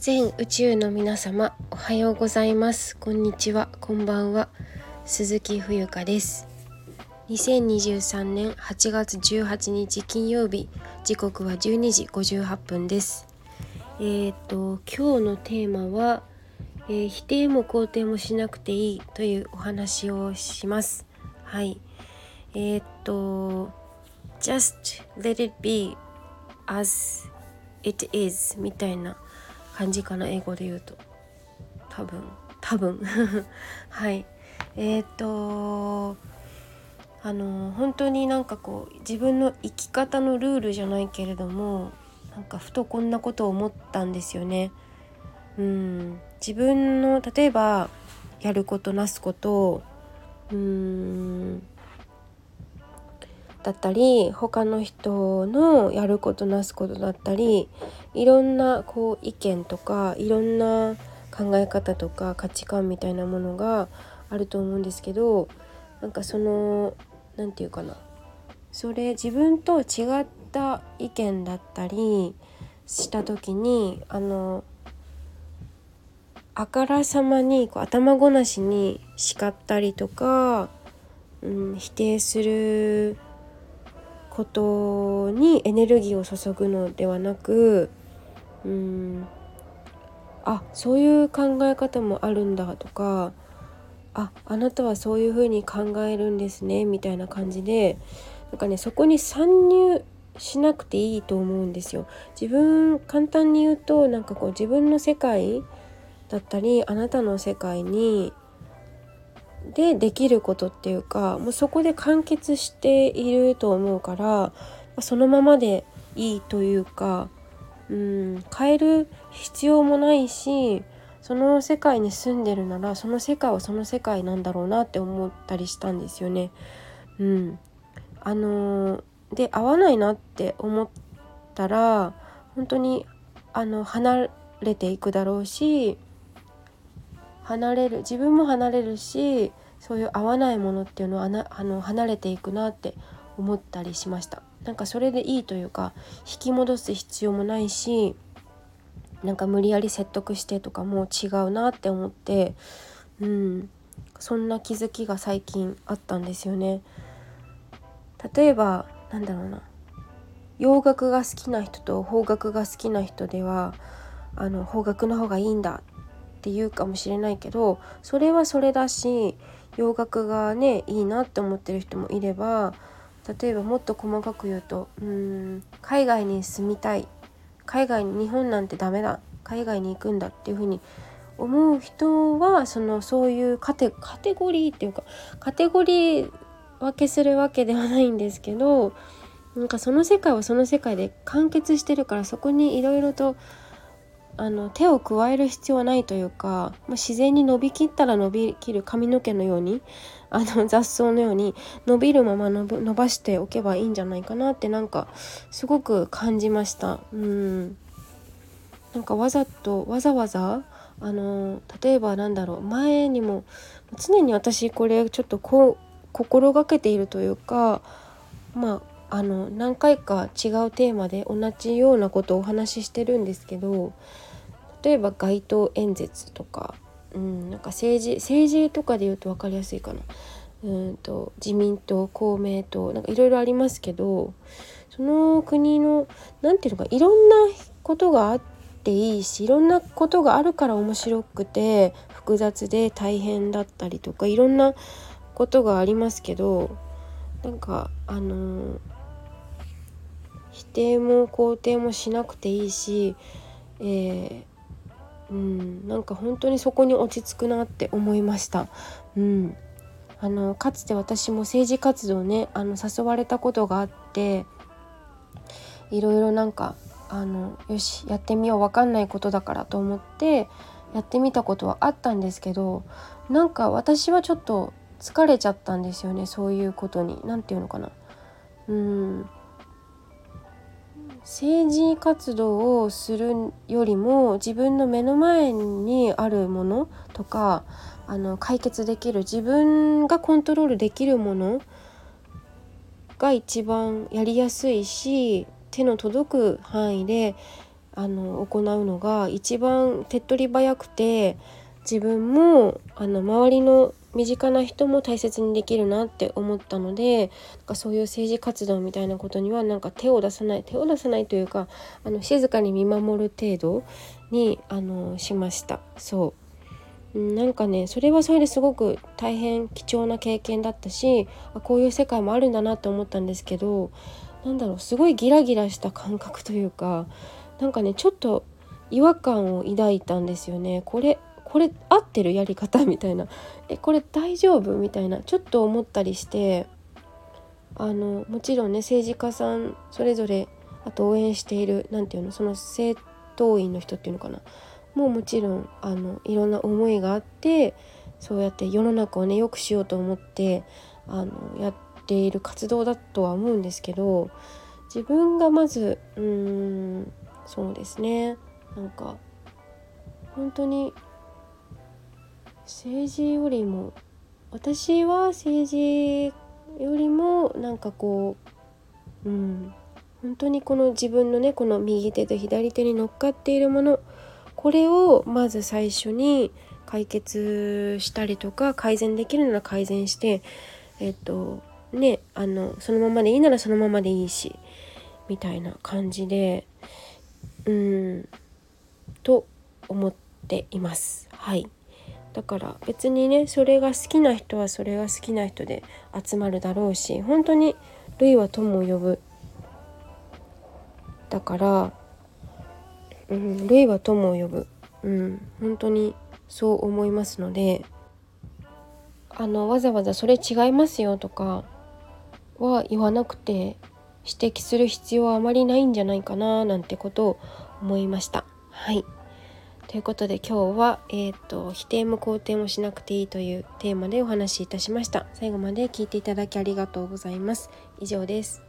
全宇宙の皆様おはようございます。こんにちは。こんばんは。鈴木冬香です。2023年8月18日金曜日時刻は12時58分です。えー、っと今日のテーマは、えー、否定も肯定もしなくていいというお話をします。はい。えー、っと just let it be as it is みたいな。感じかな英語で言うと。多分。多分。はい。えー、っとあの本当になんかこう自分の生き方のルールじゃないけれどもなんかふとこんなことを思ったんですよね。うん。自分の例えばやることなすことうん。だったり他の人のやることなすことだったりいろんなこう意見とかいろんな考え方とか価値観みたいなものがあると思うんですけどなんかその何て言うかな。それ自分と違った意見だったりした時にあのあからさまにこう頭ごなしに叱ったりとか、うん、否定することにエネルギーを注ぐのではなくうんあそういう考え方もあるんだとかああなたはそういうふうに考えるんですねみたいな感じでなんかねそこに参入しなくていいと思うんですよ。自分簡単に言うとなんかこう自分の世界だったりあなたの世界にでできることっていうかもうそこで完結していると思うからそのままでいいというか、うん、変える必要もないしその世界に住んでるならその世界はその世界なんだろうなって思ったりしたんですよね。うん、あの、で合わないなって思ったら本当にあの離れていくだろうし離れる自分も離れるしそういう合わないものっていうのはあの離れていくなって思ったりしました。なんかそれでいいというか引き戻す必要もないしなんか無理やり説得してとかも違うなって思ってうん。そんな気づきが最近あったんですよね。例えばなんだろうな。洋楽が好きな人と邦楽が好きな人ではあの邦楽の方がいいんだって言うかもしれないけどそれはそれだし洋楽がねいいなって思ってる人もいれば例えばもっと細かく言うとうん海外に住みたい海外に日本なんてダメだ海外に行くんだっていうふうに思う人はそのそういうカテカテゴリーっていうかカテゴリー分けするわけではないんですけどなんかその世界はその世界で完結してるからそこにいろいろとあの手を加える必要はないというか、まあ、自然に伸びきったら伸びきる髪の毛のようにあの雑草のように伸びるまま伸ばしておけばいいんじゃないかなってなんかすごく感じました。うんなんかわざとわざわざあの例えばなんだろう前にも常に私これちょっとこう心がけているというかまああの何回か違うテーマで同じようなことをお話ししてるんですけど例えば街頭演説とか、うん、なんか政治政治とかで言うと分かりやすいかな。うんと自民党公明党なんかいろいろありますけどその国の何て言うのかいろんなことがあっていいしいろんなことがあるから面白くて複雑で大変だったりとかいろんなことがありますけどなんかあの否定も肯定もしなくていいし、えー、うん、なんか本当にそこに落ち着くなって思いました。うん。あのかつて私も政治活動ねあの誘われたことがあっていろいろなんかあのよしやってみよう分かんないことだからと思ってやってみたことはあったんですけどなんか私はちょっと疲れちゃったんですよねそういうことに。何て言うのかな。うん。政治活動をするよりも自分の目の前にあるものとかあの解決できる自分がコントロールできるものが一番やりやすいし手の届く範囲であの行うのが一番手っ取り早くて自分もあの周りの身近な人も大切にできるなって思ったのでなんかそういう政治活動みたいなことにはなんか手を出さない手を出さないというかあの静かに見守る程度にあのしました。そう。なんかねそれはそれですごく大変貴重な経験だったしあこういう世界もあるんだなって思ったんですけどなんだろうすごいギラギラした感覚というかなんかねちょっと違和感を抱いたんですよね。これこれ合ってるやり方みたいな。えこれ大丈夫みたいな。ちょっと思ったりして。あのもちろんね政治家さんそれぞれあと応援している何て言うのその政党員の人っていうのかな。もうもちろんあのいろんな思いがあってそうやって世の中をね良くしようと思ってあのやっている活動だとは思うんですけど自分がまずうーんそうですね。なんか本当に政治よりも私は政治よりもなんかこううん本当にこの自分のねこの右手と左手に乗っかっているものこれをまず最初に解決したりとか改善できるなら改善してえっとねあのそのままでいいならそのままでいいしみたいな感じでうんと思っています。はい。だから別にねそれが好きな人はそれが好きな人で集まるだろうし本当に類は友を呼ぶ。だからうん類は友を呼ぶ。うん本当にそう思いますのであのわざわざそれ違いますよとかは言わなくて指摘する必要はあまりないんじゃないかななんてことを思いました。はい。ということで今日は、えーと、否定も肯定もしなくていいというテーマでお話しいたしました。最後まで聞いていただきありがとうございます。以上です。